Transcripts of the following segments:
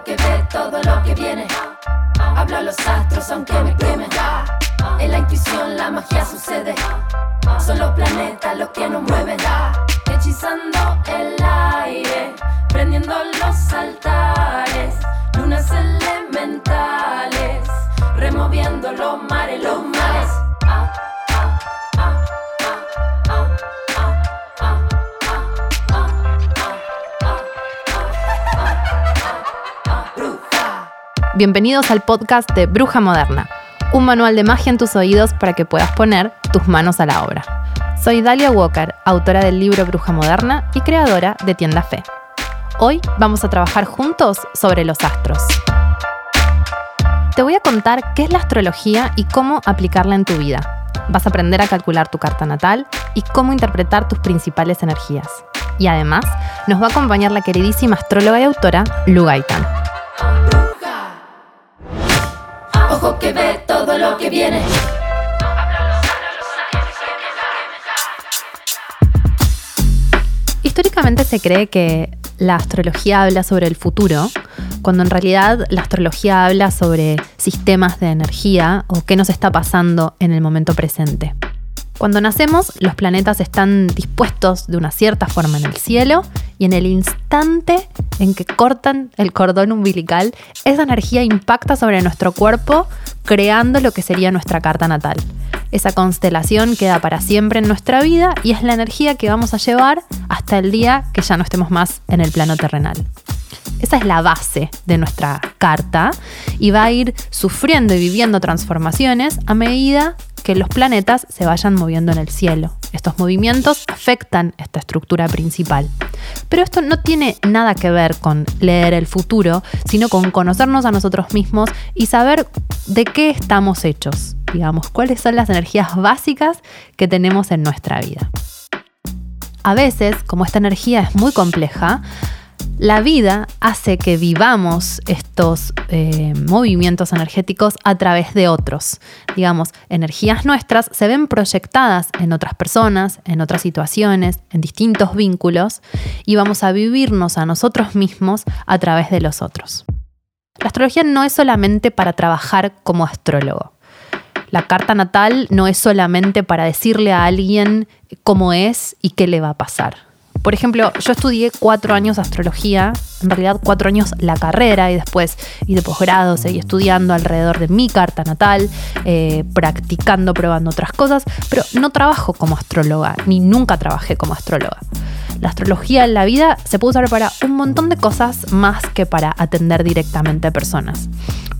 Que ve todo lo que viene. Hablo a los astros aunque me quemen. En la intuición la magia sucede. Son los planetas los que nos mueven. Hechizando el aire, prendiendo los altares. Lunas elementales, removiendo los mares, los mares. Bienvenidos al podcast de Bruja Moderna, un manual de magia en tus oídos para que puedas poner tus manos a la obra. Soy Dalia Walker, autora del libro Bruja Moderna y creadora de Tienda Fe. Hoy vamos a trabajar juntos sobre los astros. Te voy a contar qué es la astrología y cómo aplicarla en tu vida. Vas a aprender a calcular tu carta natal y cómo interpretar tus principales energías. Y además, nos va a acompañar la queridísima astróloga y autora Lu Gaitan. Lo que viene. Históricamente se cree que la astrología habla sobre el futuro, cuando en realidad la astrología habla sobre sistemas de energía o qué nos está pasando en el momento presente. Cuando nacemos, los planetas están dispuestos de una cierta forma en el cielo y en el instante en que cortan el cordón umbilical, esa energía impacta sobre nuestro cuerpo creando lo que sería nuestra carta natal. Esa constelación queda para siempre en nuestra vida y es la energía que vamos a llevar hasta el día que ya no estemos más en el plano terrenal. Esa es la base de nuestra carta y va a ir sufriendo y viviendo transformaciones a medida que los planetas se vayan moviendo en el cielo. Estos movimientos afectan esta estructura principal. Pero esto no tiene nada que ver con leer el futuro, sino con conocernos a nosotros mismos y saber de qué estamos hechos, digamos, cuáles son las energías básicas que tenemos en nuestra vida. A veces, como esta energía es muy compleja, la vida hace que vivamos estos eh, movimientos energéticos a través de otros. Digamos, energías nuestras se ven proyectadas en otras personas, en otras situaciones, en distintos vínculos y vamos a vivirnos a nosotros mismos a través de los otros. La astrología no es solamente para trabajar como astrólogo. La carta natal no es solamente para decirle a alguien cómo es y qué le va a pasar por ejemplo, yo estudié cuatro años astrología, en realidad cuatro años la carrera y después y de posgrado seguí estudiando alrededor de mi carta natal, eh, practicando, probando otras cosas, pero no trabajo como astróloga, ni nunca trabajé como astróloga. La astrología en la vida se puede usar para un montón de cosas más que para atender directamente a personas.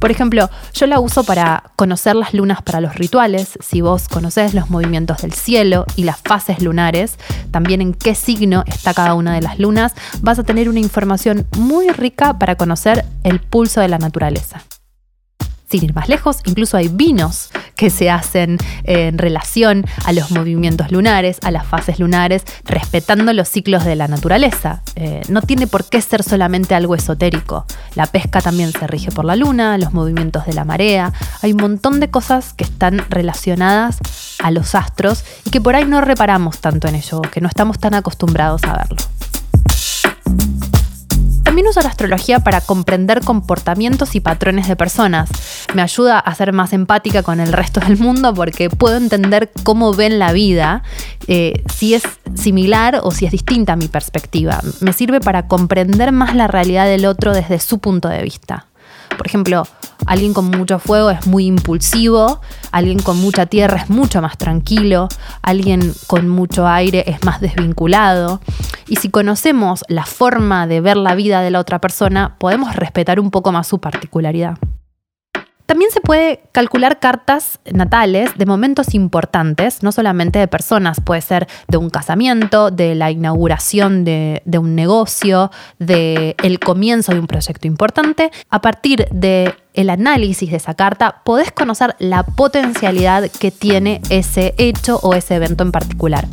Por ejemplo, yo la uso para conocer las lunas para los rituales. Si vos conocés los movimientos del cielo y las fases lunares, también en qué signo está cada una de las lunas, vas a tener una información muy rica para conocer el pulso de la naturaleza. Sin ir más lejos, incluso hay vinos que se hacen en relación a los movimientos lunares, a las fases lunares, respetando los ciclos de la naturaleza. Eh, no tiene por qué ser solamente algo esotérico. La pesca también se rige por la luna, los movimientos de la marea. Hay un montón de cosas que están relacionadas a los astros y que por ahí no reparamos tanto en ello, que no estamos tan acostumbrados a verlo. Uso la astrología para comprender comportamientos y patrones de personas. Me ayuda a ser más empática con el resto del mundo porque puedo entender cómo ven la vida, eh, si es similar o si es distinta a mi perspectiva. Me sirve para comprender más la realidad del otro desde su punto de vista. Por ejemplo, alguien con mucho fuego es muy impulsivo, alguien con mucha tierra es mucho más tranquilo, alguien con mucho aire es más desvinculado. Y si conocemos la forma de ver la vida de la otra persona, podemos respetar un poco más su particularidad. También se puede calcular cartas natales de momentos importantes, no solamente de personas, puede ser de un casamiento, de la inauguración de, un negocio, de el comienzo de un proyecto importante. A partir de el análisis de esa carta, podés conocer la potencialidad que tiene ese hecho o ese evento en particular.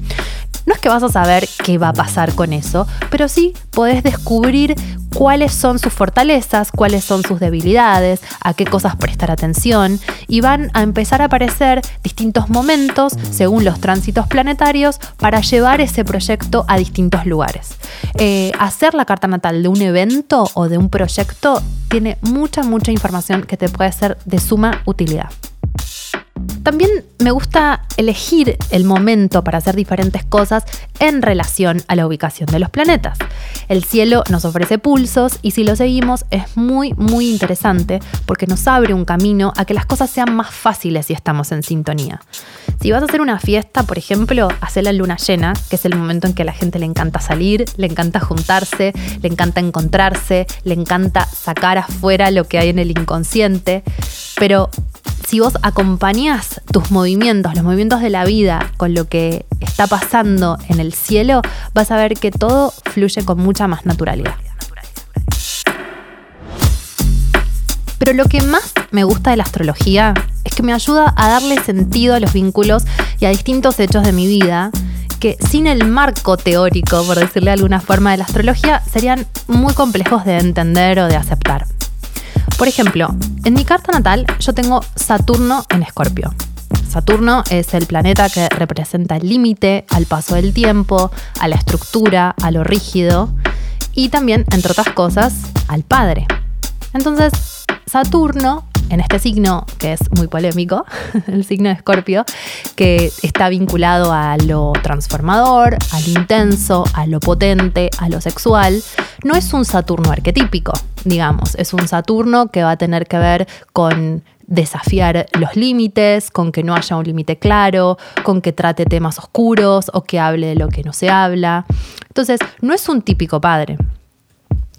No es que vas a saber qué va a pasar con eso, pero sí podés descubrir cuáles son sus fortalezas, cuáles son sus debilidades, a qué cosas prestar atención y van a empezar a aparecer distintos momentos según los tránsitos planetarios para llevar ese proyecto a distintos lugares. Eh, hacer la carta natal de un evento o de un proyecto tiene mucha, mucha información que te puede ser de suma utilidad. También me gusta elegir el momento para hacer diferentes cosas en relación a la ubicación de los planetas. El cielo nos ofrece pulsos y si lo seguimos es muy muy interesante porque nos abre un camino a que las cosas sean más fáciles si estamos en sintonía. Si vas a hacer una fiesta, por ejemplo, hacer la luna llena, que es el momento en que a la gente le encanta salir, le encanta juntarse, le encanta encontrarse, le encanta sacar afuera lo que hay en el inconsciente, pero si vos acompañás tus movimientos, los movimientos de la vida, con lo que está pasando en el cielo, vas a ver que todo fluye con mucha más naturalidad. Pero lo que más me gusta de la astrología es que me ayuda a darle sentido a los vínculos y a distintos hechos de mi vida que sin el marco teórico, por decirle de alguna forma, de la astrología, serían muy complejos de entender o de aceptar. Por ejemplo, en mi carta natal yo tengo Saturno en Escorpio. Saturno es el planeta que representa el límite, al paso del tiempo, a la estructura, a lo rígido y también, entre otras cosas, al padre. Entonces, Saturno, en este signo que es muy polémico, el signo de Escorpio, que está vinculado a lo transformador, al intenso, a lo potente, a lo sexual, no es un Saturno arquetípico, digamos, es un Saturno que va a tener que ver con desafiar los límites, con que no haya un límite claro, con que trate temas oscuros o que hable de lo que no se habla. Entonces, no es un típico padre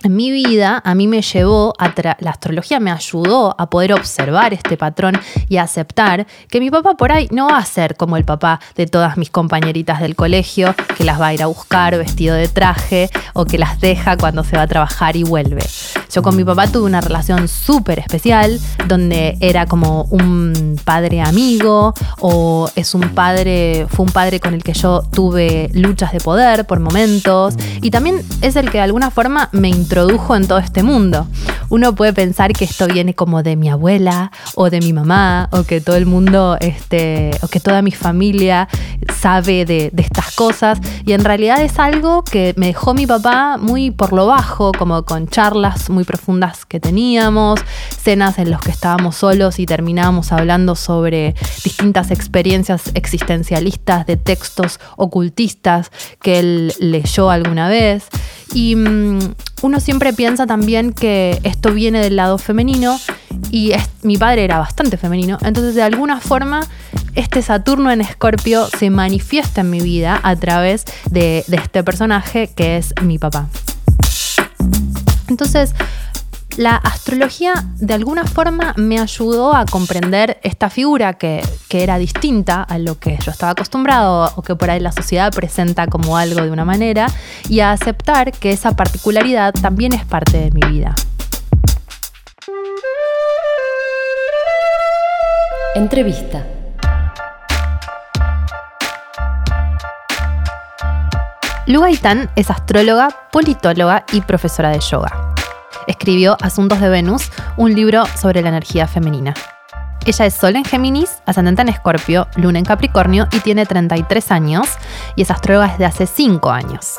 mi vida a mí me llevó, a la astrología me ayudó a poder observar este patrón y aceptar que mi papá por ahí no va a ser como el papá de todas mis compañeritas del colegio, que las va a ir a buscar vestido de traje o que las deja cuando se va a trabajar y vuelve. Yo con mi papá tuve una relación súper especial, donde era como un padre amigo o es un padre, fue un padre con el que yo tuve luchas de poder por momentos y también es el que de alguna forma me introdujo en todo este mundo. Uno puede pensar que esto viene como de mi abuela o de mi mamá o que todo el mundo, este, o que toda mi familia sabe de, estas cosas y en realidad es algo que me dejó mi papá muy por lo bajo, como con charlas muy profundas que teníamos, cenas en las que estábamos solos y terminábamos hablando sobre distintas experiencias existencialistas de textos ocultistas que él leyó alguna vez. Y mm, uno siempre piensa también que esto viene del lado femenino y mi padre era bastante femenino, entonces de alguna forma este Saturno en Escorpio se manifiesta en mi vida a través de, de este personaje que es mi papá. Entonces, la astrología de alguna forma me ayudó a comprender esta figura que, era distinta a lo que yo estaba acostumbrado o que por ahí la sociedad presenta como algo de una manera y a aceptar que esa particularidad también es parte de mi vida. Entrevista. Lu Gaitán es astróloga, politóloga y profesora de yoga escribió Asuntos de Venus, un libro sobre la energía femenina. Ella es Sol en Géminis, ascendente en Escorpio, Luna en Capricornio y tiene 33 años y es astróloga desde hace 5 años.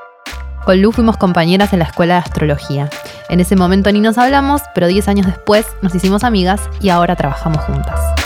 Con Lu fuimos compañeras en la escuela de astrología. En ese momento ni nos hablamos, pero 10 años después nos hicimos amigas y ahora trabajamos juntas.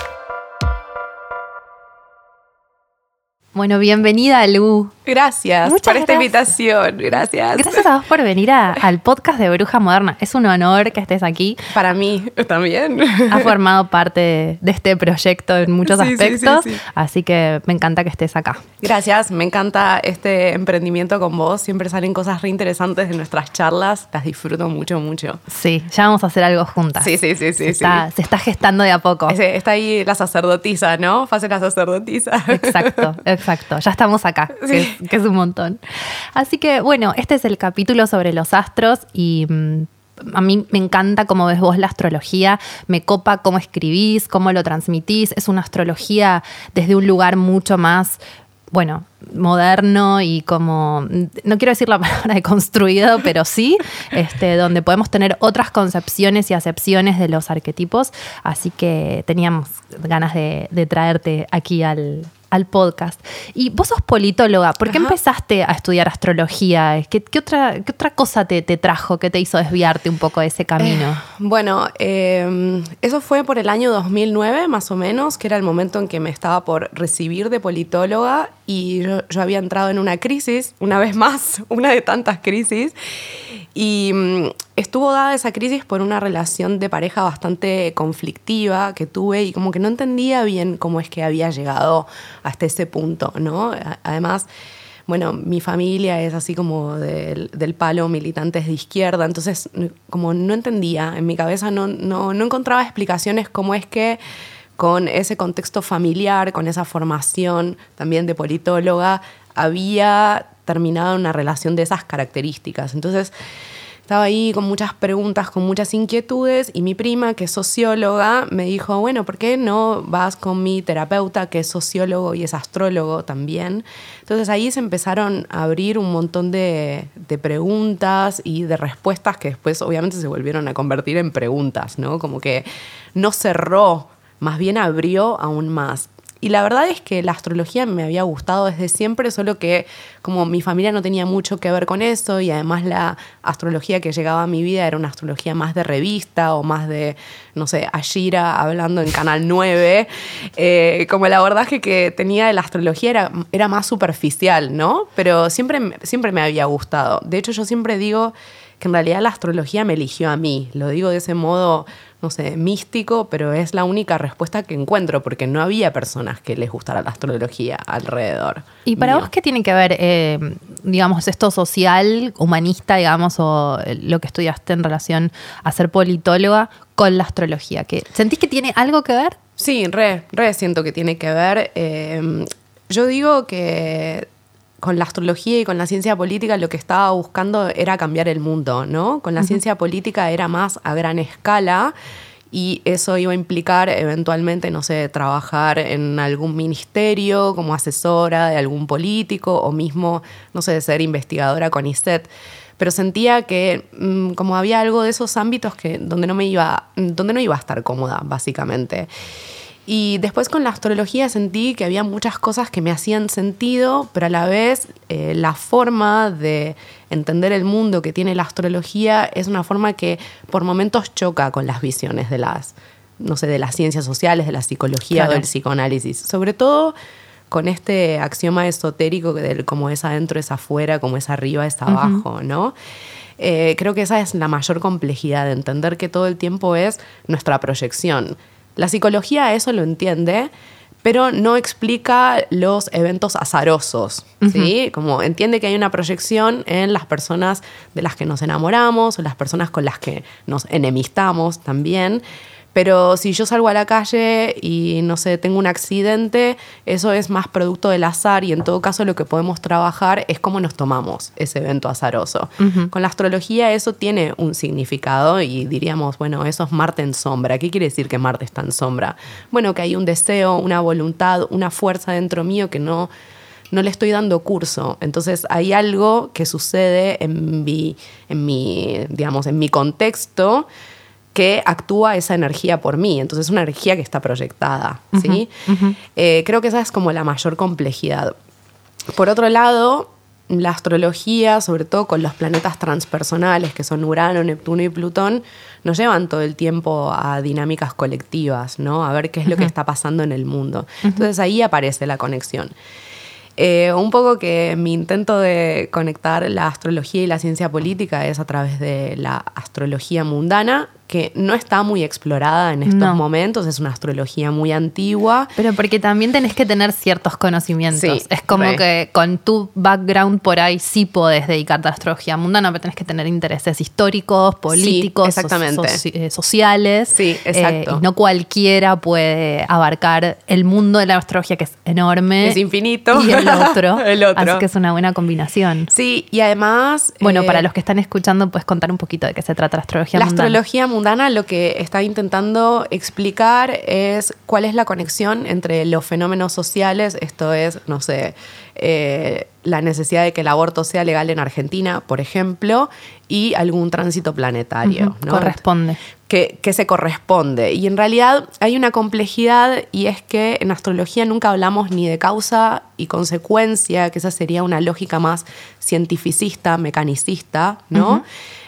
Bueno, bienvenida, Lu. Gracias por esta invitación. Gracias. Gracias a vos por venir al podcast de Bruja Moderna. Es un honor que estés aquí. Para mí también. Has formado parte de este proyecto en muchos aspectos, así que me encanta que estés acá. Gracias, me encanta este emprendimiento con vos. Siempre salen cosas re interesantes de nuestras charlas. Las disfruto mucho, mucho. Sí, ya vamos a hacer algo juntas. Sí, sí, sí, sí. Se, Está, gestando de a poco. está ahí la sacerdotisa, ¿no? Fase la sacerdotisa. Exacto, exacto. Ya estamos acá. Sí. que es un montón. Así que bueno, este es el capítulo sobre los astros y mm, a mí me encanta cómo ves vos la astrología, me copa cómo escribís, cómo lo transmitís. Es una astrología desde un lugar mucho más bueno, moderno y como, no quiero decir la palabra de construido, pero sí, este, donde podemos tener otras concepciones y acepciones de los arquetipos. Así que teníamos ganas de, de traerte aquí al, al podcast. Y vos sos politóloga, ¿por qué empezaste a estudiar astrología? ¿Qué, otra, qué otra cosa te, trajo, que te hizo desviarte un poco de ese camino? Eh, bueno, em, eso fue por el año 2009, más o menos, que era el momento en que me estaba por recibir de politóloga y yo había entrado en una crisis, una vez más, una de tantas crisis. Y mm, estuvo dada esa crisis por una relación de pareja bastante conflictiva que tuve y como que no entendía bien cómo es que había llegado hasta ese punto, ¿no? Además, bueno, mi familia es así como del, palo militantes de izquierda, entonces como no entendía, en mi cabeza no, no, no encontraba explicaciones cómo es que con ese contexto familiar, con esa formación también de politóloga, había terminado una relación de esas características. Entonces, estaba ahí con muchas preguntas, con muchas inquietudes y mi prima, que es socióloga, me dijo, bueno, ¿por qué no vas con mi terapeuta, que es sociólogo y es astrólogo también? Entonces ahí se empezaron a abrir un montón de, de preguntas y de respuestas que después obviamente se volvieron a convertir en preguntas, ¿no? Como que no cerró, más bien abrió aún más. Y la verdad es que la astrología me había gustado desde siempre, solo que como mi familia no tenía mucho que ver con eso y además la astrología que llegaba a mi vida era una astrología más de revista o más de, no sé, Ashira hablando en Canal 9, eh, como el abordaje que tenía de la astrología era, era más superficial, ¿no? Pero siempre, siempre me había gustado. De hecho, yo siempre digo que en realidad la astrología me eligió a mí. Lo digo de ese modo no sé, místico, pero es la única respuesta que encuentro, porque no había personas que les gustara la astrología alrededor. ¿Y para vos qué tiene que ver, eh, digamos, esto social, humanista, digamos, o lo que estudiaste en relación a ser politóloga con la astrología? ¿Que, ¿Sentís que tiene algo que ver? Sí, re, re siento que tiene que ver. Eh, yo digo que con la astrología y con la ciencia política lo que estaba buscando era cambiar el mundo, ¿no? Con la ciencia política era más a gran escala y eso iba a implicar eventualmente, no sé, trabajar en algún ministerio como asesora de algún político o mismo, no sé, ser investigadora con ISET. Pero sentía que mm, como había algo de esos ámbitos que, donde, no me iba, donde no iba a estar cómoda, básicamente. Y después con la astrología sentí que había muchas cosas que me hacían sentido, pero a la vez eh, la forma de entender el mundo que tiene la astrología es una forma que por momentos choca con las visiones de las, no sé, de las ciencias sociales, de la psicología o del psicoanálisis. Sobre todo con este axioma esotérico del como es adentro es afuera, como es arriba es abajo, ¿no? Eh, creo que esa es la mayor complejidad de entender que todo el tiempo es nuestra proyección la psicología eso lo entiende, pero no explica los eventos azarosos, ¿sí? Como entiende que hay una proyección en las personas de las que nos enamoramos o las personas con las que nos enemistamos también, pero si yo salgo a la calle y, no sé, tengo un accidente, eso es más producto del azar y en todo caso lo que podemos trabajar es cómo nos tomamos ese evento azaroso. Con la astrología eso tiene un significado y diríamos, bueno, eso es Marte en sombra. ¿Qué quiere decir que Marte está en sombra? Bueno, que hay un deseo, una voluntad, una fuerza dentro mío que no no le estoy dando curso. Entonces hay algo que sucede en mi, en mi digamos, en mi contexto que actúa esa energía por mí. Entonces es una energía que está proyectada. ¿sí? Eh, creo que esa es como la mayor complejidad. Por otro lado, la astrología, sobre todo con los planetas transpersonales, que son Urano, Neptuno y Plutón, nos llevan todo el tiempo a dinámicas colectivas, ¿no? A ver qué es lo que está pasando en el mundo. Entonces ahí aparece la conexión. Eh, un poco que mi intento de conectar la astrología y la ciencia política es a través de la astrología mundana, que no está muy explorada en estos momentos, es una astrología muy antigua. Pero porque también tenés que tener ciertos conocimientos. es como que con tu background por ahí sí podés dedicarte a astrología mundana, pero tenés que tener intereses históricos, políticos, exactamente. Eh, sociales. Sí, exacto. Eh, no cualquiera puede abarcar el mundo de la astrología, que es enorme. Es infinito. Y el otro. el otro. Así que es una buena combinación. Sí, y además... Bueno, para eh, los que están escuchando, puedes contar un poquito de qué se trata la astrología mundana. La astrología mundana lo que está intentando explicar es cuál es la conexión entre los fenómenos sociales, esto es, no sé, eh, la necesidad de que el aborto sea legal en Argentina, por ejemplo, y algún tránsito planetario. ¿no? Corresponde. Que, que, se corresponde. Y en realidad hay una complejidad y es que en astrología nunca hablamos ni de causa y consecuencia, que esa sería una lógica más cientificista, mecanicista, ¿no?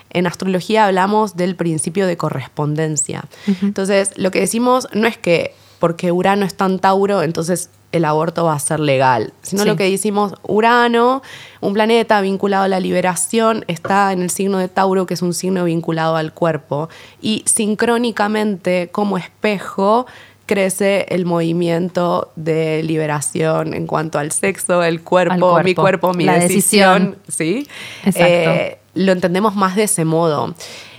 En astrología hablamos del principio de correspondencia. Entonces, lo que decimos no es que porque Urano está en Tauro, entonces el aborto va a ser legal, sino lo que decimos, Urano, un planeta vinculado a la liberación, está en el signo de Tauro, que es un signo vinculado al cuerpo, y sincrónicamente, como espejo, crece el movimiento de liberación en cuanto al sexo, el cuerpo, mi cuerpo, mi decisión. ¿sí? Eh, lo entendemos más de ese modo.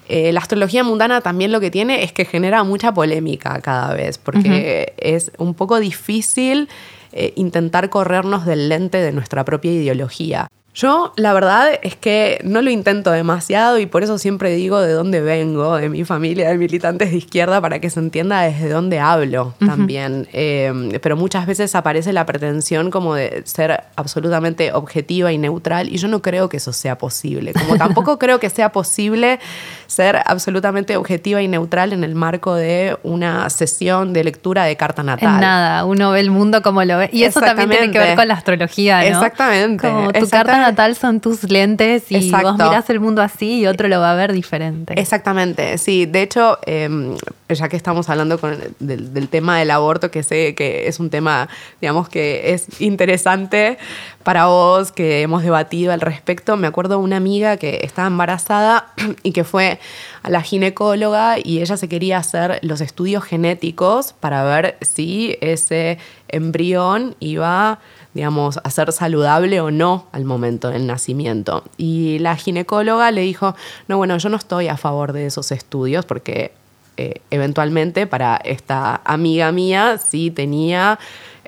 Eh, la astrología mundana también lo que tiene es que genera mucha polémica cada vez, porque es un poco difícil eh, intentar corrernos del lente de nuestra propia ideología. Yo la verdad es que no lo intento demasiado y por eso siempre digo de dónde vengo, de mi familia de militantes de izquierda, para que se entienda desde dónde hablo también. Eh, pero muchas veces aparece la pretensión como de ser absolutamente objetiva y neutral y yo no creo que eso sea posible. Como tampoco creo que sea posible ser absolutamente objetiva y neutral en el marco de una sesión de lectura de carta natal. En nada, uno ve el mundo como lo ve. Y eso también tiene que ver con la astrología, ¿no? Exactamente. Como tu carta natal son tus lentes y vos mirás el mundo así y otro lo va a ver diferente. Exactamente, sí. De hecho, em, ya que estamos hablando del, del, tema del aborto, que sé que es un tema, digamos, que es interesante para vos, que hemos debatido al respecto, me acuerdo de una amiga que estaba embarazada y que fue a la ginecóloga y ella se quería hacer los estudios genéticos para ver si ese embrión iba digamos, a ser saludable o no al momento del nacimiento. Y la ginecóloga le dijo, no, bueno, yo no estoy a favor de esos estudios porque eh, eventualmente para esta amiga mía sí tenía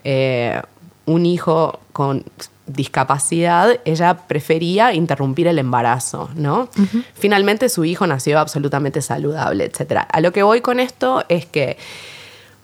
eh, un hijo con discapacidad, ella prefería interrumpir el embarazo, ¿no? Finalmente su hijo nació absolutamente saludable, etc. A lo que voy con esto es que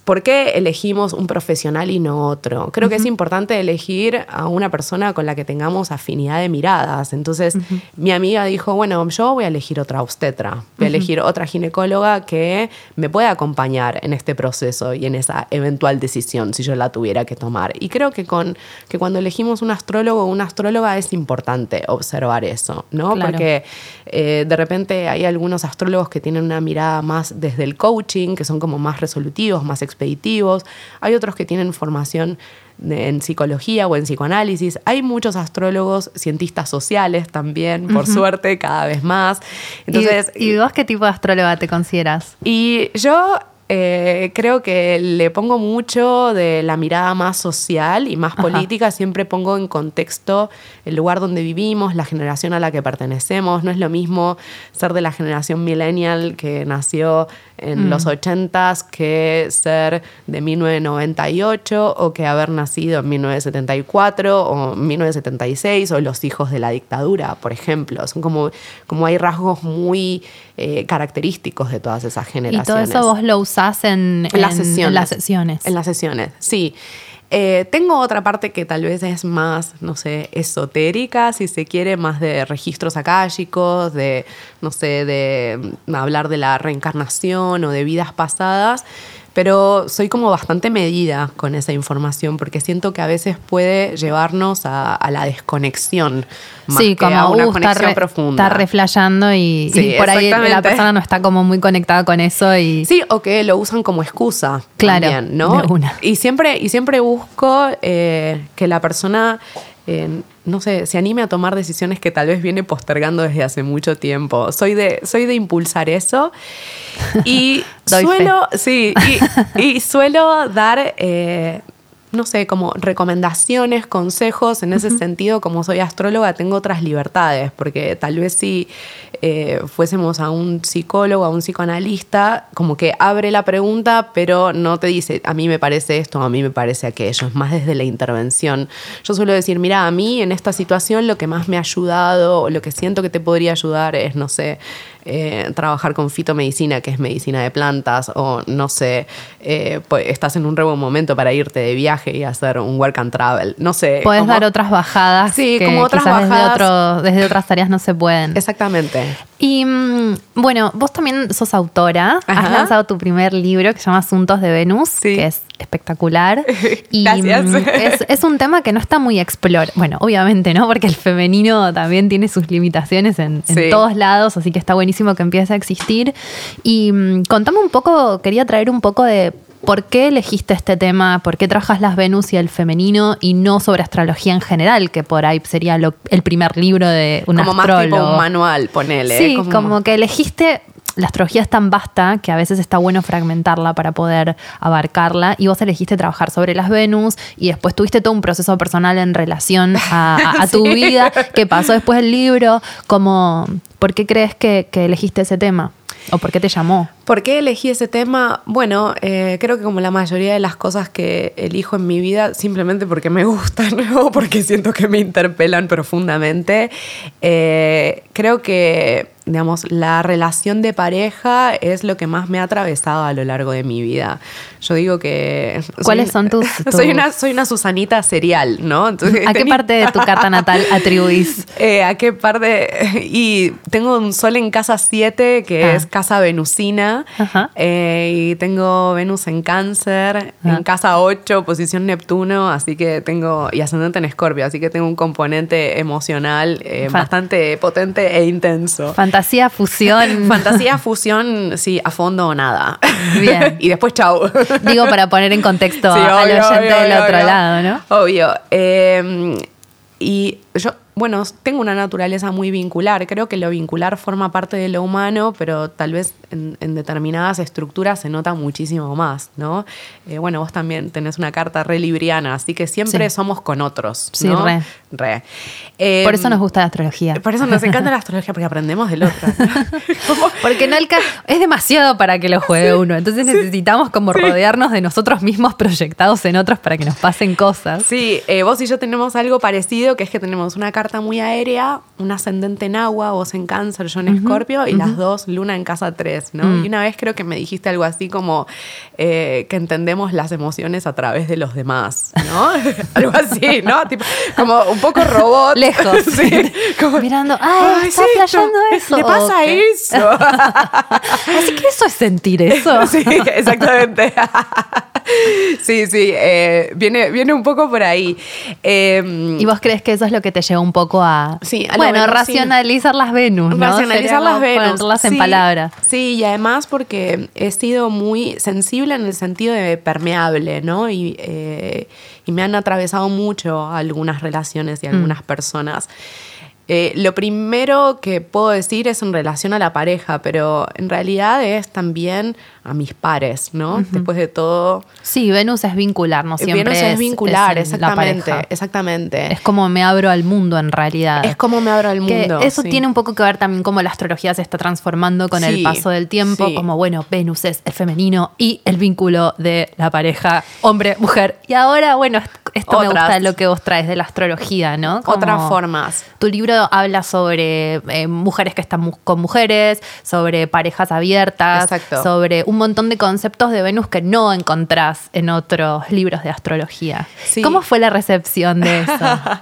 ¿Por qué elegimos un profesional y no otro? Creo que es importante elegir a una persona con la que tengamos afinidad de miradas. Entonces, mi amiga dijo, bueno, yo voy a elegir otra obstetra, voy a elegir otra ginecóloga que me pueda acompañar en este proceso y en esa eventual decisión, si yo la tuviera que tomar. Y creo que, con, que cuando elegimos un astrólogo o una astróloga es importante observar eso, ¿no? Porque eh, de repente hay algunos astrólogos que tienen una mirada más desde el coaching, que son como más resolutivos, más expeditivos, hay otros que tienen formación en psicología o en psicoanálisis, hay muchos astrólogos, cientistas sociales también, por suerte, cada vez más. Entonces, ¿Y, ¿Y vos qué tipo de astróloga te consideras? Y yo eh, creo que le pongo mucho de la mirada más social y más política, siempre pongo en contexto el lugar donde vivimos, la generación a la que pertenecemos. No es lo mismo ser de la generación millennial que nació en mm. los 80s que ser de 1998 o que haber nacido en 1974 o 1976 o los hijos de la dictadura, por ejemplo. Son como, como hay rasgos muy eh, característicos de todas esas generaciones. Y todo eso vos lo usás en, las sesiones. En las sesiones. En las sesiones, sí. Eh, tengo otra parte que tal vez es más, no sé, esotérica, si se quiere, más de registros akáshicos, de, no sé, de mm, hablar de la reencarnación o de vidas pasadas pero soy como bastante medida con esa información porque siento que a veces puede llevarnos a, la desconexión más que a una uh, conexión profunda. Está reflejando y, por ahí la persona no está como muy conectada con eso y sí o que lo usan como excusa claro también, ¿no? y siempre y siempre busco eh, que la persona eh, no sé, se anime a tomar decisiones que tal vez viene postergando desde hace mucho tiempo. Soy de, soy de impulsar eso y suelo, sí, y, suelo dar eh, no sé, como recomendaciones, consejos, en ese sentido, como soy astróloga, tengo otras libertades, porque tal vez si eh, fuésemos a un psicólogo, a un psicoanalista, como que abre la pregunta, pero no te dice, a mí me parece esto, a mí me parece aquello, es más desde la intervención. Yo suelo decir, mira, a mí en esta situación lo que más me ha ayudado, o lo que siento que te podría ayudar es, no sé, eh, trabajar con fitomedicina, que es medicina de plantas, o no sé, eh, pues estás en un re buen momento para irte de viaje y hacer un work and travel. No sé. Puedes como- dar otras bajadas. Sí, que como otras quizás Desde, bajadas. otro- desde otras áreas no se pueden. Exactamente. Y mm, bueno, vos también sos autora. Has lanzado tu primer libro que se llama Asuntos de Venus, Sí. que es espectacular. Y Gracias. mm, es, es un tema que no está muy explorado. Bueno, obviamente, ¿no? Porque el femenino también tiene sus limitaciones en, todos lados, así que está buenísimo que empiece a existir. Y mm, contame un poco, quería traer un poco de. ¿Por qué elegiste este tema? ¿Por qué trabajas las Venus y el femenino y no sobre astrología en general, que por ahí sería lo- el primer libro de un como más tipo un manual, ponele. Sí, como... que elegiste. La astrología es tan vasta que a veces está bueno fragmentarla para poder abarcarla. Y vos elegiste trabajar sobre las Venus y después tuviste todo un proceso personal en relación a, a- a tu Sí. vida. ¿Qué pasó después del libro? Como, ¿Por qué crees que, que elegiste ese tema? ¿O por qué te llamó? ¿Por qué elegí ese tema? Bueno, eh, creo que como la mayoría de las cosas que elijo en mi vida, simplemente porque me gustan o porque siento que me interpelan profundamente, eh, creo que, digamos, la relación de pareja es lo que más me ha atravesado a lo largo de mi vida. Yo digo que... soy ¿Cuáles una- son tus- Soy una, soy una Susanita serial, ¿no? Entonces, ¿A qué parte de tu carta natal atribuís? Eh, ¿A qué parte? Y tengo un sol en casa 7, que Ah. es casa venusina. Eh, y tengo Venus en cáncer, Ah. en casa 8, posición Neptuno, así que tengo, y ascendente en Escorpio, así que tengo un componente emocional eh, bastante potente e intenso. Fantasía, fusión. Fantasía, fusión, sí, a fondo o nada. Bien. y después chau. Digo, para poner en contexto Sí, a- al obvio, oyente obvio, del obvio, otro obvio. lado, ¿no? Obvio. Eh, y yo, bueno, tengo una naturaleza muy vincular. Creo que lo vincular forma parte de lo humano, pero tal vez en, en determinadas estructuras se nota muchísimo más, ¿no? Eh, bueno, vos también tenés una carta re libriana, así que siempre Sí. somos con otros. Sí, ¿no? re. Re. Eh, Por eso nos gusta la astrología. Por eso nos encanta la astrología, porque aprendemos del otro. Como- Porque no es demasiado para que lo juegue uno. Entonces necesitamos como rodearnos de nosotros mismos proyectados en otros para que nos pasen cosas. Sí, eh, vos y yo tenemos algo parecido, que es que tenemos una carta muy aérea, un ascendente en agua, vos en cáncer, yo en escorpio, y las dos luna en casa 3, ¿no? Mm. Y una vez creo que me dijiste algo así como eh, que entendemos las emociones a través de los demás, ¿no? algo así, ¿no? Tipo, como un poco robot. Lejos. sí, como, Mirando, ay, está sí, flasheando eso. Le pasa eso. Así que eso es sentir eso. Sí, exactamente. sí, sí, eh, viene, viene un poco por ahí. Eh, ¿Y vos crees que eso es lo que te lleva un poco a, Sí, a bueno, racionalizar las Venus, ¿no? Racionalizar las Venus. Ponerlas en Sí, palabras. Sí, y además porque he sido muy sensible en el sentido de permeable, ¿no? Y, eh, y me han atravesado mucho algunas relaciones y algunas personas. Eh, lo primero que puedo decir es en relación a la pareja, pero en realidad es también a mis pares, ¿no? Después de todo, Sí, Venus es vincular, no siempre Venus es, vincular, es la exactamente, pareja. exactamente. Es como me abro al mundo en realidad. Es como me abro al Que mundo. eso sí. tiene un poco que ver también cómo la astrología se está transformando con el paso del tiempo, sí. como bueno, Venus es el femenino y el vínculo de la pareja hombre-mujer. Y ahora, bueno, est- esto me gusta lo que vos traes de la astrología, ¿no? Como Otras formas. Tu libro habla sobre eh, mujeres que están mu- con mujeres, sobre parejas abiertas, Exacto. sobre un montón de conceptos de Venus que no encontrás en otros libros de astrología. Sí. ¿Cómo fue la recepción de eso?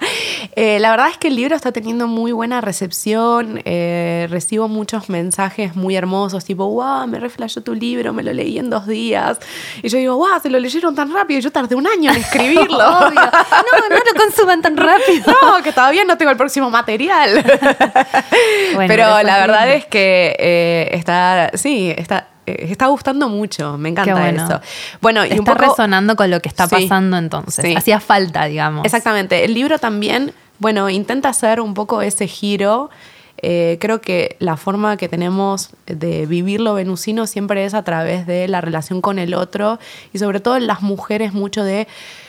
Eh, la verdad es que el libro está teniendo muy buena recepción. eh, recibo muchos mensajes muy hermosos, tipo, wow, me reflejó tu libro, me lo leí en dos días. Y yo digo, wow, se lo leyeron tan rápido. y Yo tardé un año en escribirlo. Obvio. No, no lo consuman tan rápido. No, que todavía no tengo el próximo material. Bueno, pero la verdad es que eh, está, sí, está, eh, está gustando mucho. Me encanta bueno. eso. Bueno, y un está poco resonando con lo que está Sí. pasando entonces. Sí. Hacía falta, digamos. Exactamente. El libro también, bueno, intenta hacer un poco ese giro. Eh, creo que la forma que tenemos de vivir lo venusino siempre es a través de la relación con el otro y sobre todo en las mujeres mucho de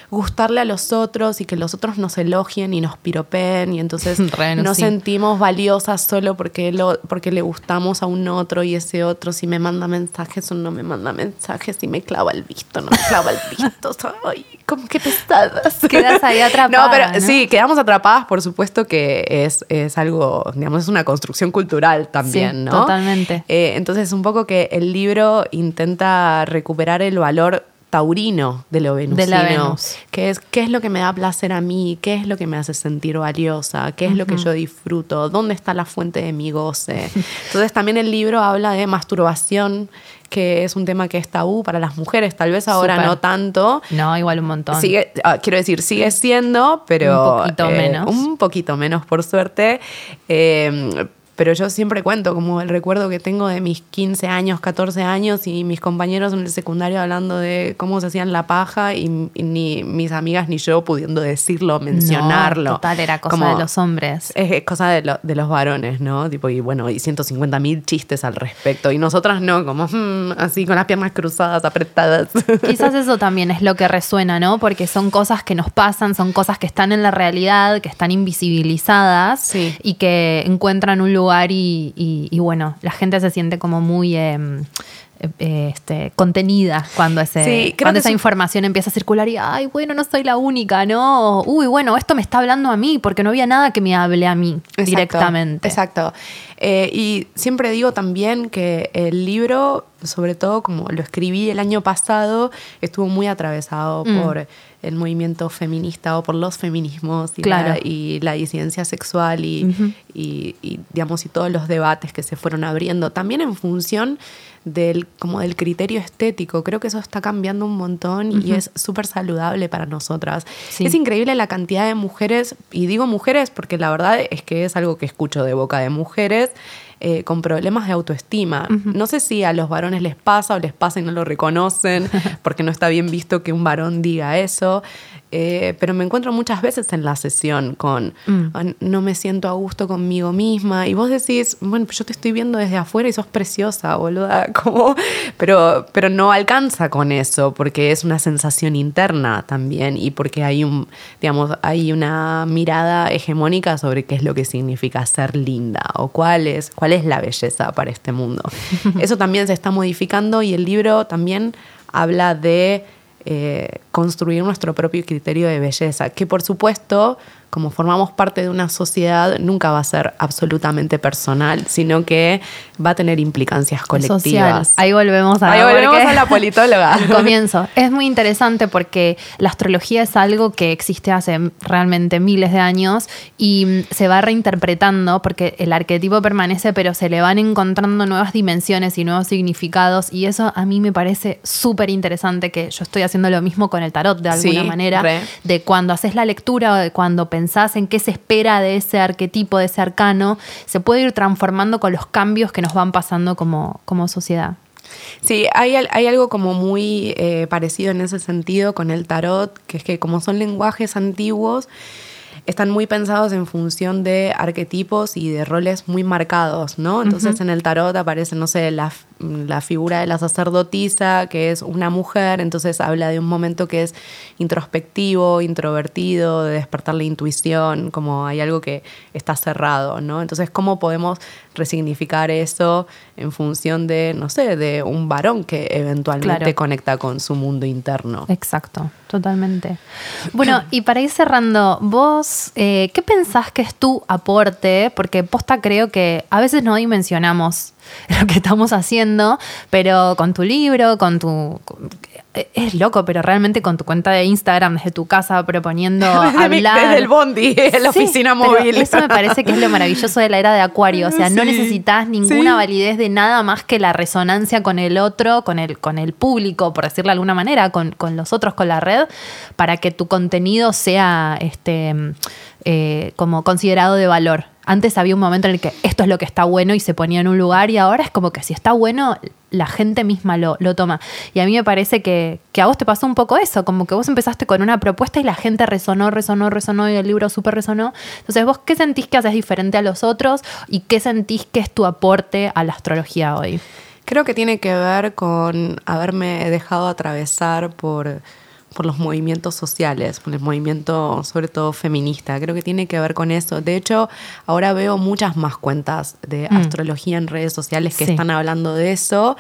gustarle a los otros y que los otros nos elogien y nos piropen y entonces Re, no, nos sí. sentimos valiosas solo porque, lo, porque le gustamos a un otro y ese otro si me manda mensajes o no me manda mensajes, si me clava el visto, no me clava el visto. Ay, como que pesadas. Quedas ahí atrapada, No, pero ¿no? sí, quedamos atrapadas, por supuesto que es, es algo, digamos, es una construcción cultural también, Sí, ¿no? totalmente. Eh, entonces, un poco que el libro intenta recuperar el valor taurino de lo venusino. De la Venus. Que es qué es lo que me da placer a mí, qué es lo que me hace sentir valiosa, qué es lo que yo disfruto, dónde está la fuente de mi goce. Entonces también el libro habla de masturbación, que es un tema que es tabú para las mujeres, tal vez ahora no tanto. No, igual un montón. Sigue, ah, quiero decir, sigue siendo, pero. Un poquito eh, menos. Un poquito menos, por suerte. Eh, pero yo siempre cuento como el recuerdo que tengo de mis 15 años, 14 años y mis compañeros en el secundario hablando de cómo se hacían la paja y, y ni mis amigas ni yo pudiendo decirlo, mencionarlo. No, total, era cosa Como- de los hombres. es, es cosa de, lo- de los varones, ¿no? Tipo, y bueno, y 150 mil chistes al respecto. Y nosotras no, como mm, así con las piernas cruzadas, apretadas. Quizás eso también es lo que resuena, ¿no? Porque son cosas que nos pasan, son cosas que están en la realidad, que están invisibilizadas Sí. y que encuentran un lugar y, y- y bueno, la gente se siente como muy eh, eh, este, contenida cuando, ese, Sí, cuando esa información empieza a circular y, ay, bueno, no soy la única, ¿no? Uy, bueno, esto me está hablando a mí porque no había nada que me hable a mí Exacto, directamente. Exacto. Eh, y siempre digo también que el libro, sobre todo como lo escribí el año pasado, estuvo muy atravesado Mm. por el movimiento feminista o por los feminismos y, Claro. la, y la disidencia sexual y, Ujú. y- y, digamos y todos los debates que se fueron abriendo. También en función del, como del criterio estético. Creo que eso está cambiando un montón y es súper saludable para nosotras. Sí. Es increíble la cantidad de mujeres, y digo mujeres porque la verdad es que es algo que escucho de boca de mujeres, eh, con problemas de autoestima. No sé si a los varones les pasa o les pasa y no lo reconocen, porque no está bien visto que un varón diga eso. Eh, pero me encuentro muchas veces en la sesión con Mm. "Ah, no me siento a gusto conmigo misma y vos decís, bueno, pues yo te estoy viendo desde afuera y sos preciosa, boluda, como, pero, pero no alcanza con eso porque es una sensación interna también y porque hay un, digamos, hay una mirada hegemónica sobre qué es lo que significa ser linda o cuál es, cuál es la belleza para este mundo. Eso también se está modificando y el libro también habla de eh, construir nuestro propio criterio de belleza, que por supuesto, como formamos parte de una sociedad, nunca va a ser absolutamente personal, sino que va a tener implicancias Social. colectivas. Ahí volvemos a Ahí volvemos a la politóloga. al comienzo. Es muy interesante porque la astrología es algo que existe hace realmente miles de años y mm, se va reinterpretando porque el arquetipo permanece, pero se le van encontrando nuevas dimensiones y nuevos significados y eso a mí me parece súper interesante que yo estoy haciendo lo mismo con el tarot de alguna Sí, manera, re. de cuando haces la lectura o de cuando pensás en qué se espera de ese arquetipo, de ese arcano, se puede ir transformando con los cambios que nos van pasando como, como sociedad. Sí, hay, hay algo como muy eh, parecido en ese sentido con el tarot, que es que como son lenguajes antiguos, están muy pensados en función de arquetipos y de roles muy marcados, ¿no? Entonces en el tarot aparece, no sé, la, la figura de la sacerdotisa, que es una mujer, entonces habla de un momento que es introspectivo, introvertido, de despertar la intuición, como hay algo que está cerrado, ¿no? Entonces, ¿cómo podemos resignificar eso en función de, no sé, de un varón que eventualmente Claro. conecta con su mundo interno? Exacto, totalmente. Bueno, y para ir cerrando, vos, eh, ¿qué pensás que es tu aporte? Porque posta creo que a veces no dimensionamos lo que estamos haciendo, pero con tu libro, con tu... con- es loco, pero realmente con tu cuenta de Instagram desde tu casa proponiendo Desde hablar. desde el bondi, en la Sí, oficina móvil. Eso me parece que es lo maravilloso de la era de Acuario. O sea, no necesitas ninguna sí. validez de nada más que la resonancia con el otro, con el, con el público, por decirlo de alguna manera, con, con los otros, con la red, para que tu contenido sea este, eh, como considerado de valor. Antes había un momento en el que esto es lo que está bueno y se ponía en un lugar y ahora es como que si está bueno, la gente misma lo, lo toma. Y a mí me parece que, que a vos te pasó un poco eso, como que vos empezaste con una propuesta y la gente resonó, resonó, resonó y el libro súper resonó. Entonces, ¿vos qué sentís que haces diferente a los otros y qué sentís que es tu aporte a la astrología hoy? Creo que tiene que ver con haberme dejado atravesar por, por los movimientos sociales, por el movimiento sobre todo feminista. Creo que tiene que ver con eso. De hecho, ahora veo muchas más cuentas de Mm. astrología en redes sociales que Sí. están hablando de eso.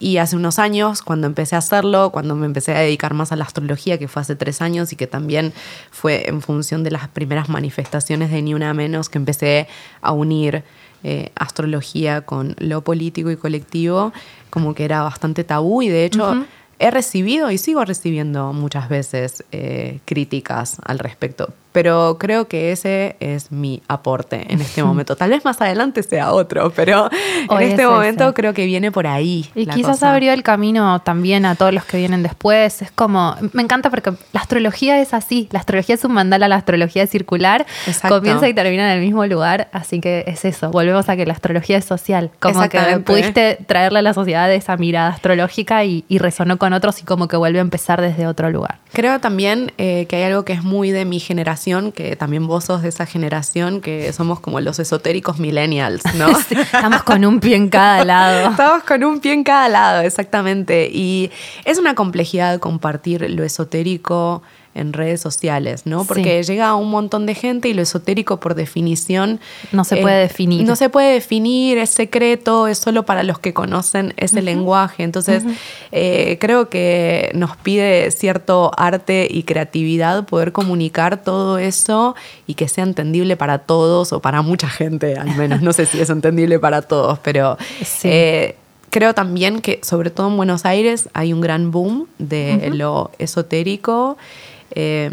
Y hace unos años, cuando empecé a hacerlo, cuando me empecé a dedicar más a la astrología, que fue hace tres años y que también fue en función de las primeras manifestaciones de Ni Una Menos, que empecé a unir eh, astrología con lo político y colectivo, como que era bastante tabú y de hecho he recibido y sigo recibiendo muchas veces eh, críticas al respecto. Pero creo que ese es mi aporte en este momento. Tal vez más adelante sea otro, pero Hoy en este es momento ese. creo que viene por ahí. Y la quizás cosa. abrió el camino también a todos los que vienen después. Es como, me encanta porque la astrología es así. La astrología es un mandala, la astrología es circular. Exacto. Comienza y termina en el mismo lugar. Así que es eso. Volvemos a que la astrología es social. Como que pudiste traerle a la sociedad esa mirada astrológica y, y resonó con otros y como que vuelve a empezar desde otro lugar. Creo también eh, que hay algo que es muy de mi generación, que también vos sos de esa generación, que somos como los esotéricos millennials, ¿no? Estamos con un pie en cada lado. Estamos con un pie en cada lado, exactamente. Y es una complejidad compartir lo esotérico en redes sociales, ¿no? Porque llega a un montón de gente y lo esotérico por definición No se puede definir. No se puede definir, es secreto, es solo para los que conocen ese lenguaje. Entonces, eh, creo que nos pide cierto arte y creatividad poder comunicar todo eso y que sea entendible para todos o para mucha gente, al menos. No sé si es entendible para todos, pero Sí. eh, creo también que, sobre todo en Buenos Aires, hay un gran boom de lo esotérico eh,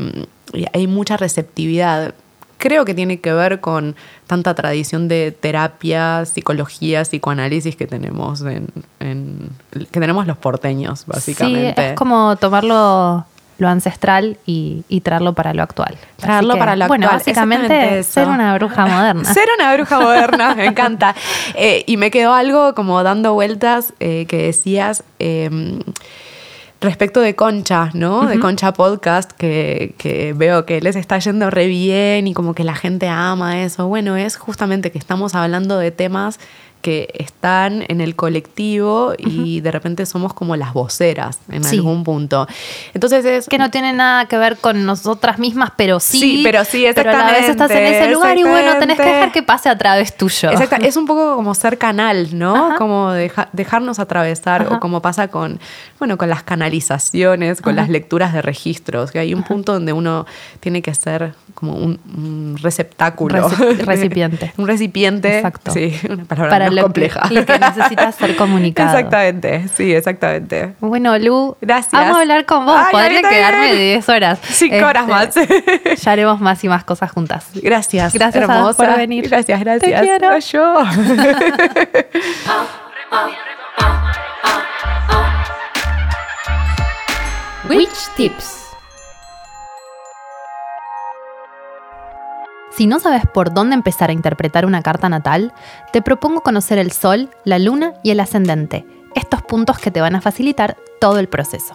y hay mucha receptividad. Creo que tiene que ver con tanta tradición de terapia, psicología, psicoanálisis que tenemos en, en- que tenemos los porteños, básicamente. Sí, es como tomarlo lo ancestral y, y traerlo para lo actual. Traerlo que, para lo Bueno, actual, básicamente exactamente eso. ser una bruja moderna. Ser una bruja moderna, me encanta. Eh, y me quedó algo como dando vueltas eh, que decías eh, respecto de Concha, ¿no? De Concha Podcast, que, que veo que les está yendo re bien y como que la gente ama eso. Bueno, es justamente que estamos hablando de temas que están en el colectivo y de repente somos como las voceras en Sí. algún punto. Entonces es que no tiene nada que ver con nosotras mismas, pero sí. Sí, pero sí, Pero a la vez estás en exactamente, ese lugar y bueno, tenés que exactamente. dejar que pase a través tuyo. Exacto, es un poco como ser canal, ¿no? Ajá. Como deja- dejarnos atravesar, Ajá. o como pasa con, bueno, con las canalizaciones, con las lecturas de registros, que hay un punto donde uno tiene que ser como un, un receptáculo. Reci- recipiente. un recipiente. Exacto. Sí, una palabra Para lo compleja. que, lo que necesita ser comunicado. Exactamente, sí, exactamente. Bueno, Lu, Gracias. vamos a hablar con vos. Ay, Podría quedarme 10 horas. Cinco horas más. Ya haremos más y más cosas juntas. Gracias. Gracias a vos hermosa. por venir. Gracias, gracias. Te quiero. No, yo. Witch Tips. Si no sabes por dónde empezar a interpretar una carta natal, te propongo conocer el Sol, la Luna y el Ascendente, estos puntos que te van a facilitar todo el proceso.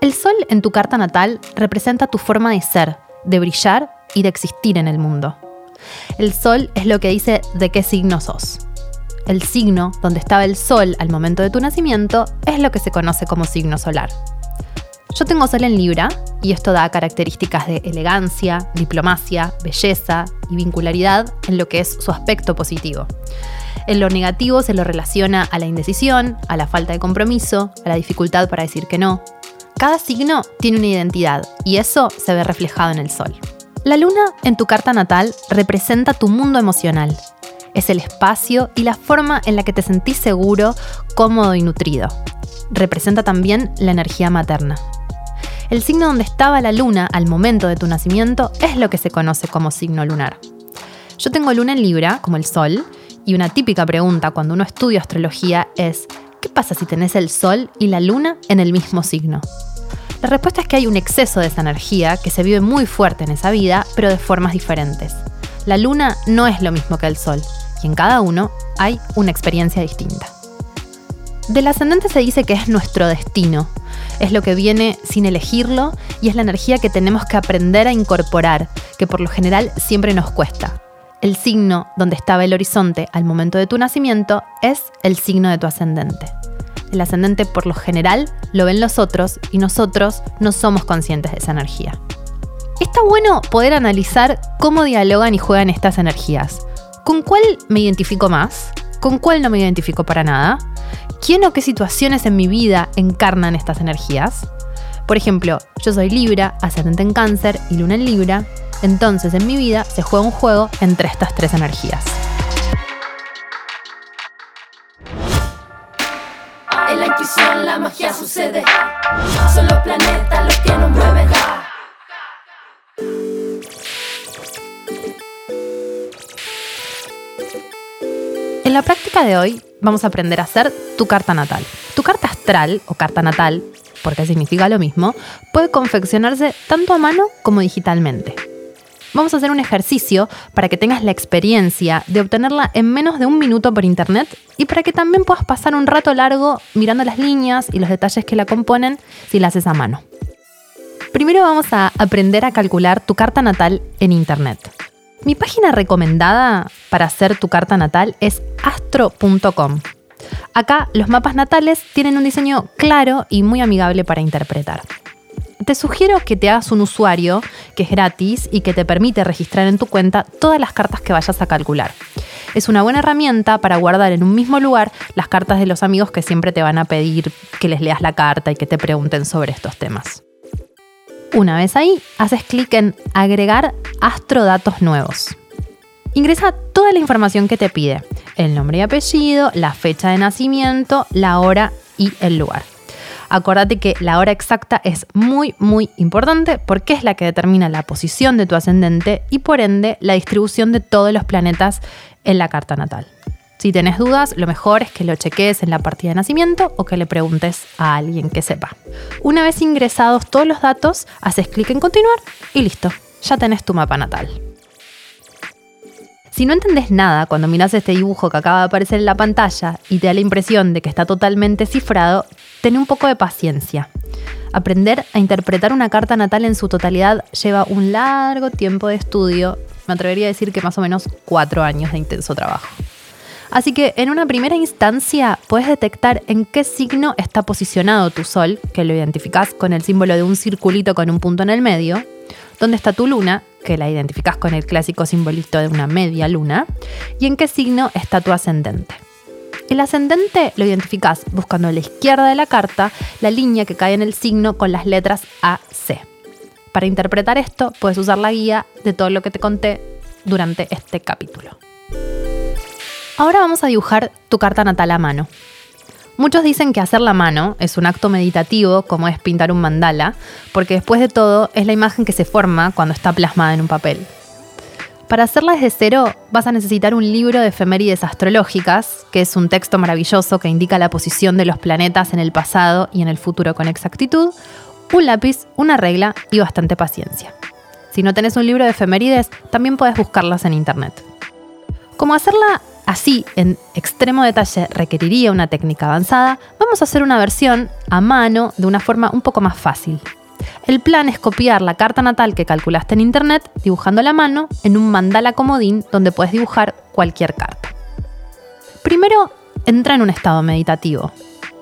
El Sol en tu carta natal representa tu forma de ser, de brillar y de existir en el mundo. El Sol es lo que dice de qué signo sos. El signo donde estaba el Sol al momento de tu nacimiento es lo que se conoce como signo solar. Yo tengo Sol en Libra y esto da características de elegancia, diplomacia, belleza y vincularidad en lo que es su aspecto positivo. En lo negativo se lo relaciona a la indecisión, a la falta de compromiso, a la dificultad para decir que no. Cada signo tiene una identidad y eso se ve reflejado en el Sol. La luna en tu carta natal representa tu mundo emocional. Es el espacio y la forma en la que te sentís seguro, cómodo y nutrido. Representa también la energía materna. El signo donde estaba la luna al momento de tu nacimiento es lo que se conoce como signo lunar. Yo tengo luna en Libra, como el Sol, y una típica pregunta cuando uno estudia astrología es, ¿qué pasa si tenés el Sol y la luna en el mismo signo? La respuesta es que hay un exceso de esa energía que se vive muy fuerte en esa vida, pero de formas diferentes. La luna no es lo mismo que el Sol, y en cada uno hay una experiencia distinta. Del ascendente se dice que es nuestro destino, es lo que viene sin elegirlo y es la energía que tenemos que aprender a incorporar, que por lo general siempre nos cuesta. El signo donde estaba el horizonte al momento de tu nacimiento es el signo de tu ascendente. el ascendente por lo general lo ven los otros y nosotros no somos conscientes de esa energía. Está bueno poder analizar cómo dialogan y juegan estas energías. ¿Con cuál me identifico más? ¿Con cuál no me identifico para nada? ¿Quién o qué situaciones en mi vida encarnan estas energías? Por ejemplo, yo soy Libra, ascendente en cáncer y luna en Libra, entonces en mi vida se juega un juego entre estas tres energías. En la intuición la magia sucede. Son los planetas los que nos mueven. En la práctica de hoy vamos a aprender a hacer tu carta natal. Tu carta astral o carta natal, porque significa lo mismo, puede confeccionarse tanto a mano como digitalmente. Vamos a hacer un ejercicio para que tengas la experiencia de obtenerla en menos de un minuto por internet y para que también puedas pasar un rato largo mirando las líneas y los detalles que la componen si la haces a mano. Primero vamos a aprender a calcular tu carta natal en internet. Mi página recomendada para hacer tu carta natal es astro.com. Acá los mapas natales tienen un diseño claro y muy amigable para interpretar te sugiero que te hagas un usuario que es gratis y que te permite registrar en tu cuenta todas las cartas que vayas a calcular. Es una buena herramienta para guardar en un mismo lugar las cartas de los amigos que siempre te van a pedir que les leas la carta y que te pregunten sobre estos temas. Una vez ahí, haces clic en Agregar astrodatos nuevos. Ingresa toda la información que te pide, el nombre y apellido, la fecha de nacimiento, la hora y el lugar. Acordate que la hora exacta es muy, muy importante porque es la que determina la posición de tu ascendente y por ende la distribución de todos los planetas en la carta natal. Si tenés dudas, lo mejor es que lo cheques en la partida de nacimiento o que le preguntes a alguien que sepa. Una vez ingresados todos los datos, haces clic en continuar y listo, ya tenés tu mapa natal. Si no entendés nada cuando miras este dibujo que acaba de aparecer en la pantalla y te da la impresión de que está totalmente cifrado, ten un poco de paciencia. Aprender a interpretar una carta natal en su totalidad lleva un largo tiempo de estudio, me atrevería a decir que más o menos cuatro años de intenso trabajo. Así que en una primera instancia puedes detectar en qué signo está posicionado tu sol, que lo identificás con el símbolo de un circulito con un punto en el medio, dónde está tu luna, que la identificas con el clásico simbolito de una media luna, y en qué signo está tu ascendente. El ascendente lo identificas buscando a la izquierda de la carta la línea que cae en el signo con las letras A, C. Para interpretar esto, puedes usar la guía de todo lo que te conté durante este capítulo. Ahora vamos a dibujar tu carta natal a mano. Muchos dicen que hacer la mano es un acto meditativo, como es pintar un mandala, porque después de todo es la imagen que se forma cuando está plasmada en un papel. Para hacerla desde cero vas a necesitar un libro de efemérides astrológicas, que es un texto maravilloso que indica la posición de los planetas en el pasado y en el futuro con exactitud, un lápiz, una regla y bastante paciencia. Si no tenés un libro de efemérides, también puedes buscarlas en internet. Como hacerla así en extremo detalle requeriría una técnica avanzada, vamos a hacer una versión a mano de una forma un poco más fácil. El plan es copiar la carta natal que calculaste en internet dibujando la mano en un mandala comodín donde puedes dibujar cualquier carta. Primero, entra en un estado meditativo.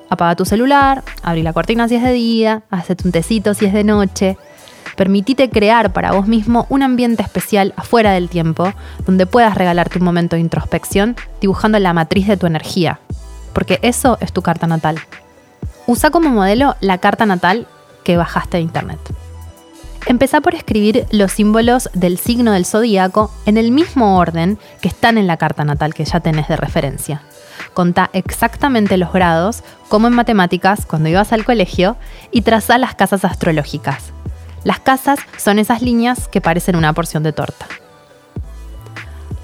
Apaga tu celular, abrí la cortina si es de día, hazte un tecito si es de noche, Permitite crear para vos mismo un ambiente especial afuera del tiempo, donde puedas regalarte un momento de introspección dibujando la matriz de tu energía, porque eso es tu carta natal. Usa como modelo la carta natal que bajaste de internet. Empezá por escribir los símbolos del signo del zodíaco en el mismo orden que están en la carta natal que ya tenés de referencia. Contá exactamente los grados, como en matemáticas cuando ibas al colegio, y trazá las casas astrológicas. Las casas son esas líneas que parecen una porción de torta.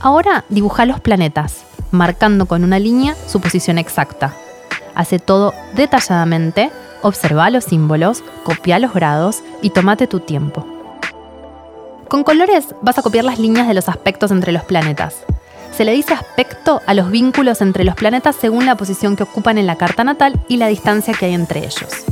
Ahora dibuja los planetas, marcando con una línea su posición exacta. Hace todo detalladamente, observa los símbolos, copia los grados y tómate tu tiempo. Con colores vas a copiar las líneas de los aspectos entre los planetas. Se le dice aspecto a los vínculos entre los planetas según la posición que ocupan en la carta natal y la distancia que hay entre ellos.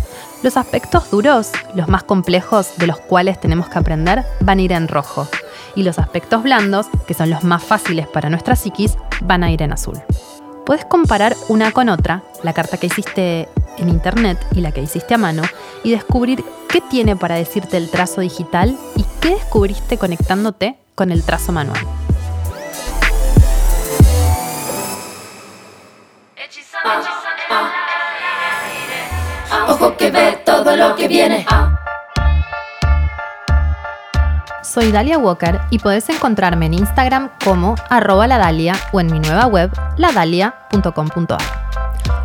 Los aspectos duros, los más complejos de los cuales tenemos que aprender, van a ir en rojo. Y los aspectos blandos, que son los más fáciles para nuestra psiquis, van a ir en azul. Puedes comparar una con otra, la carta que hiciste en internet y la que hiciste a mano y descubrir qué tiene para decirte el trazo digital y qué descubriste conectándote con el trazo manual. Todo lo que viene. Soy Dalia Walker y podés encontrarme en Instagram como arroba ladalia o en mi nueva web ladalia.com.ar.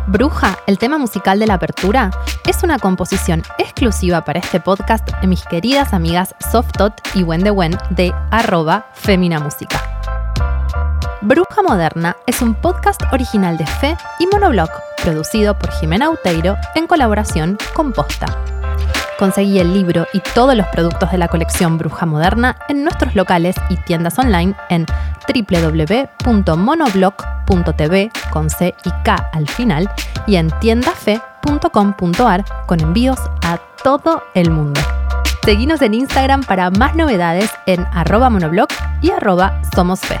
Bruja, el tema musical de la apertura, es una composición exclusiva para este podcast de mis queridas amigas Softot y Wendy Wen de arroba Femina Música. Bruja Moderna es un podcast original de Fe y Monoblog, producido por Jimena Uteiro en colaboración con Posta. Conseguí el libro y todos los productos de la colección Bruja Moderna en nuestros locales y tiendas online en www.monoblog.tv con C y K al final y en tiendafe.com.ar con envíos a todo el mundo. Seguinos en Instagram para más novedades en arroba monoblog y arroba somosfe.